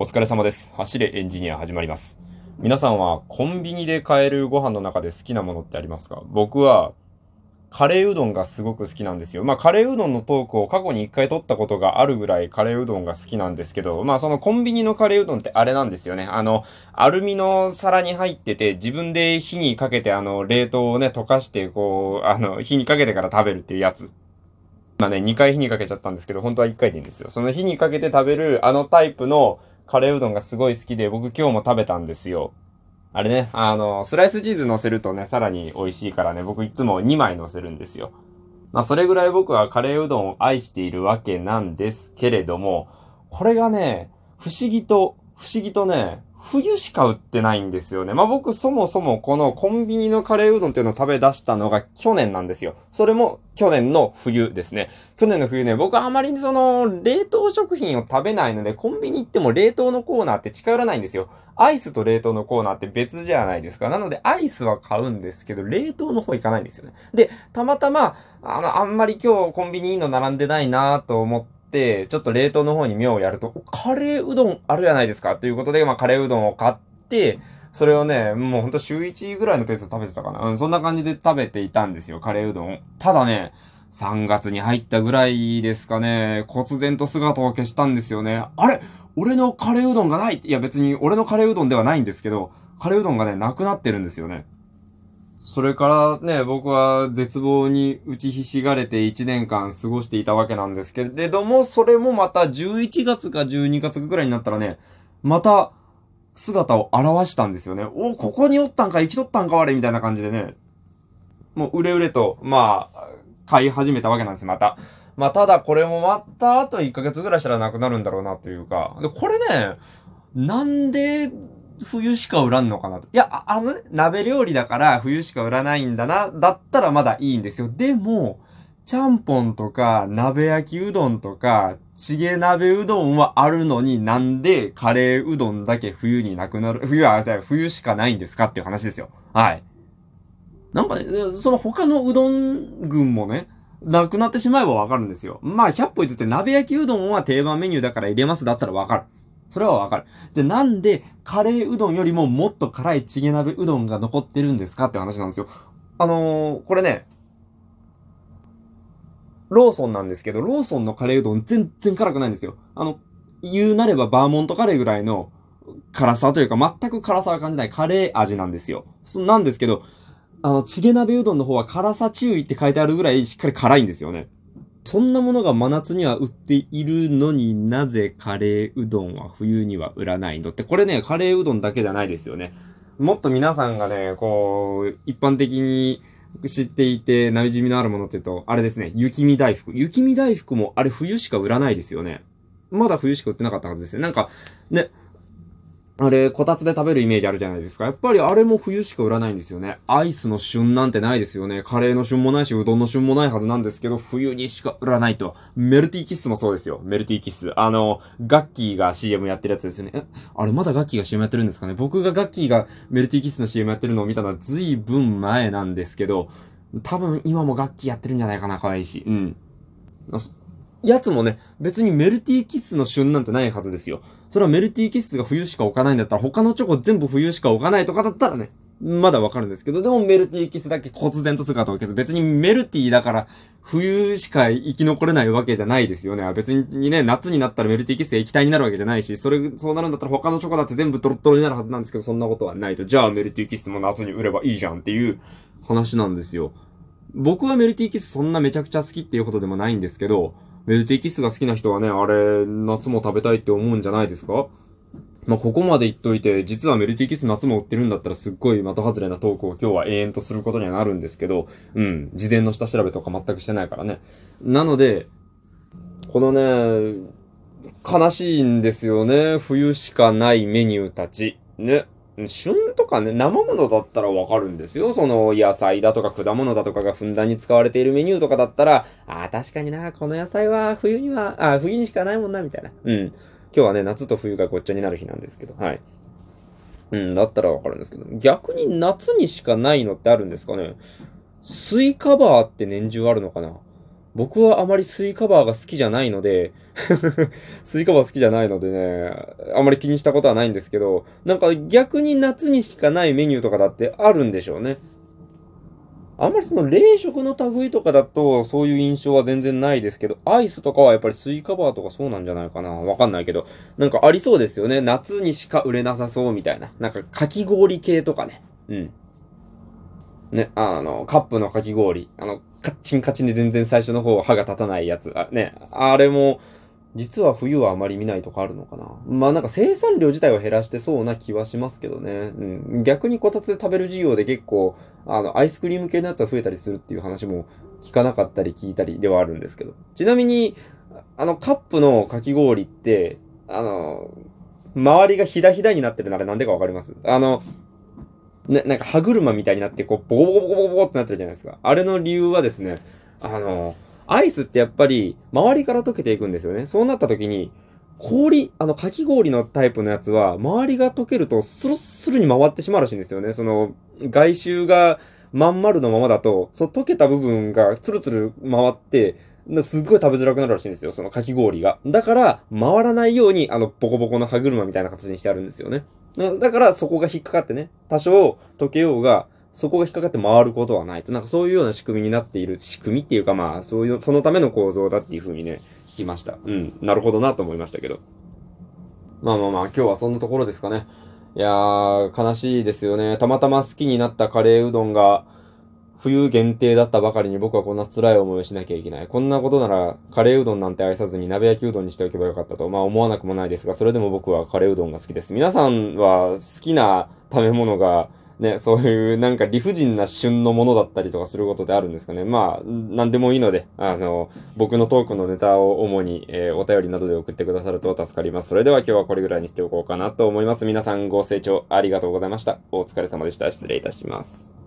お疲れ様です。走れエンジニア始まります。皆さんはコンビニで買えるご飯の中で好きなものってありますか？僕はカレーうどんがすごく好きなんですよ。まあカレーうどんのトークを過去に一回取ったことがあるぐらいカレーうどんが好きなんですけど、まあそのコンビニのカレーうどんってあれなんですよね。あの、アルミの皿に入ってて自分で火にかけてあの冷凍をね溶かしてこう、あの火にかけてから食べるっていうやつ。まあね、2回火にかけちゃったんですけど、本当は1回でいいんですよ。その火にかけて食べるあのタイプのカレーうどんがすごい好きで、僕今日も食べたんですよ。あれね、あの、スライスチーズ乗せるとね、さらに美味しいからね、僕いつも2枚乗せるんですよ。まあ、それぐらい僕はカレーうどんを愛しているわけなんですけれども、これがね、不思議と、不思議とね、冬しか売ってないんですよね。まあ、僕そもそもこのコンビニのカレーうどんっていうのを食べ出したのが去年なんですよ。それも去年の冬ですね。去年の冬ね、僕はあまりにその、冷凍食品を食べないので、コンビニ行っても冷凍のコーナーって近寄らないんですよ。アイスと冷凍のコーナーって別じゃないですか。なので、アイスは買うんですけど、冷凍の方行かないんですよね。で、たまたま、あの、あんまり今日コンビニいいの並んでないなと思って、ちょっと冷凍の方に目をやると、カレーうどんあるじゃないですか。ということで、まあ、カレーうどんを買って、それをね、もうほんと週1ぐらいのペースで食べてたかな。うん、そんな感じで食べていたんですよ、カレーうどん。ただね、3月に入ったぐらいですかね、忽然と姿を消したんですよね。あれ俺のカレーうどんがないいや別に俺のカレーうどんではないんですけど、カレーうどんがね、なくなってるんですよね。それからね、僕は絶望に打ちひしがれて1年間過ごしていたわけなんですけれども、それもまた11月か12月ぐらいになったらね、また姿を現したんですよね。お、ここにおったんか生きとったんか我みたいな感じでね。もう、うれうれと、まあ、買い始めたわけなんです、また。まあ、ただこれもまたあと1ヶ月ぐらいしたらなくなるんだろうなというか。で、これね、なんで、冬しか売らんのかなと。いや、あのね、鍋料理だから冬しか売らないんだな、だったらまだいいんですよ。でも、ちゃんぽんとか、鍋焼きうどんとか、チゲ鍋うどんはあるのになんでカレーうどんだけ冬になくなる、冬は、冬しかないんですかっていう話ですよ。はい。なんかね、その他のうどん群もね、なくなってしまえばわかるんですよ。まあ、100歩譲って鍋焼きうどんは定番メニューだから入れますだったらわかる。それはわかる。じゃあなんでカレーうどんよりももっと辛いチゲ鍋うどんが残ってるんですかって話なんですよ。あのー、これね、ローソンなんですけど、ローソンのカレーうどん全然辛くないんですよ。あの、言うなればバーモントカレーぐらいの辛さというか全く辛さは感じないカレー味なんですよ。なんですけど、あの、チゲ鍋うどんの方は辛さ注意って書いてあるぐらいしっかり辛いんですよね。そんなものが真夏には売っているのになぜカレーうどんは冬には売らないの？って、これね、カレーうどんだけじゃないですよね。もっと皆さんがね、こう、一般的に知っていて、馴染みのあるものって言うと、あれですね、雪見大福。雪見大福もあれ冬しか売らないですよね。まだ冬しか売ってなかったはずですよ。なんか、ね、あれ、こたつで食べるイメージあるじゃないですか。やっぱりあれも冬しか売らないんですよね。アイスの旬なんてないですよね。カレーの旬もないし、うどんの旬もないはずなんですけど、冬にしか売らないと。メルティーキッスもそうですよ。メルティーキッス。あの、ガッキーが CM やってるやつですよね。え、あれまだガッキーが CM やってるんですかね？僕がガッキーがメルティーキッスの CM やってるのを見たのはずいぶん前なんですけど、多分今もガッキーやってるんじゃないかな、可愛いし。うん。やつもね、別にメルティーキッスの旬なんてないはずですよ。それはメルティーキッスが冬しか置かないんだったら、他のチョコ全部冬しか置かないとかだったらね、まだわかるんですけど、でもメルティーキスだけ忽然と姿を消す。別にメルティーだから、冬しか生き残れないわけじゃないですよね。別にね、夏になったらメルティーキス液体になるわけじゃないし、それ、そうなるんだったら他のチョコだって全部トロットロになるはずなんですけど、そんなことはないと。じゃあメルティーキスも夏に売ればいいじゃんっていう話なんですよ。僕はメルティーキスそんなめちゃくちゃ好きっていうことでもないんですけど、メルティーキッスが好きな人はね、あれ、夏も食べたいって思うんじゃないですか？まあ、ここまで言っといて、実はメルティーキス夏も売ってるんだったらすっごい的外れなトークを今日は永遠とすることにはなるんですけど、うん、事前の下調べとか全くしてないからね。なので、このね、悲しいんですよね。冬しかないメニューたち。ね。旬とかね、生物だったらわかるんですよ。その野菜だとか果物だとかがふんだんに使われているメニューとかだったら、ああ、確かにな、この野菜は冬には、あ冬にしかないもんな、みたいな。うん。今日はね、夏と冬がごっちゃになる日なんですけど、はい。うん、だったらわかるんですけど、逆に夏にしかないのってあるんですかねスイカバーって年中あるのかな僕はあまりスイカバーが好きじゃないので スイカバー好きじゃないのでね、あまり気にしたことはないんですけど、なんか逆に夏にしかないメニューとかだってあるんでしょうね。あんまりその冷食の類とかだとそういう印象は全然ないですけど、アイスとかはやっぱりスイカバーとかそうなんじゃないかなわかんないけど、なんかありそうですよね。夏にしか売れなさそうみたいな。なんかかき氷系とかね。うん。ね、あの、カップのかき氷。あの、カッチンカチンで全然最初の方歯が立たないやつ。あね、あれも、実は冬はあまり見ないとかあるのかな。まあなんか生産量自体は減らしてそうな気はしますけどね。うん。逆にこたつで食べる授業で結構、あの、アイスクリーム系のやつは増えたりするっていう話も聞かなかったり聞いたりではあるんですけど。ちなみに、あのカップのかき氷って、あの、周りがひだひだになってるならなんでかわかります？あの、ね、なんか歯車みたいになって、こう、ボコボコボコボコってなってるじゃないですか。あれの理由はですね、あの、アイスってやっぱり、周りから溶けていくんですよね。そうなった時に、氷、あの、かき氷のタイプのやつは、周りが溶けると、スルスルに回ってしまうらしいんですよね。その、外周がまん丸のままだと、その溶けた部分がツルツル回って、すっごい食べづらくなるらしいんですよ、そのかき氷が。だから、回らないように、あの、ボコボコの歯車みたいな形にしてあるんですよね。だから、そこが引っかかってね、多少溶けようが、そこが引っかかって回ることはないと。なんかそういうような仕組みになっている仕組みっていうかまあ、そういう、そのための構造だっていうふうにね、聞きました。うん。なるほどなと思いましたけど。まあまあまあ、今日はそんなところですかね。いやー、悲しいですよね。たまたま好きになったカレーうどんが、冬限定だったばかりに僕はこんな辛い思いをしなきゃいけない。こんなことなら、カレーうどんなんて愛さずに鍋焼きうどんにしておけばよかったと、まあ思わなくもないですが、それでも僕はカレーうどんが好きです。皆さんは好きな食べ物が、ね、そういうなんか理不尽な旬のものだったりとかすることであるんですかね。まあ、なんでもいいので、あの、僕のトークのネタを主に、えー、お便りなどで送ってくださると助かります。それでは今日はこれぐらいにしておこうかなと思います。皆さんご清聴ありがとうございました。お疲れ様でした。失礼いたします。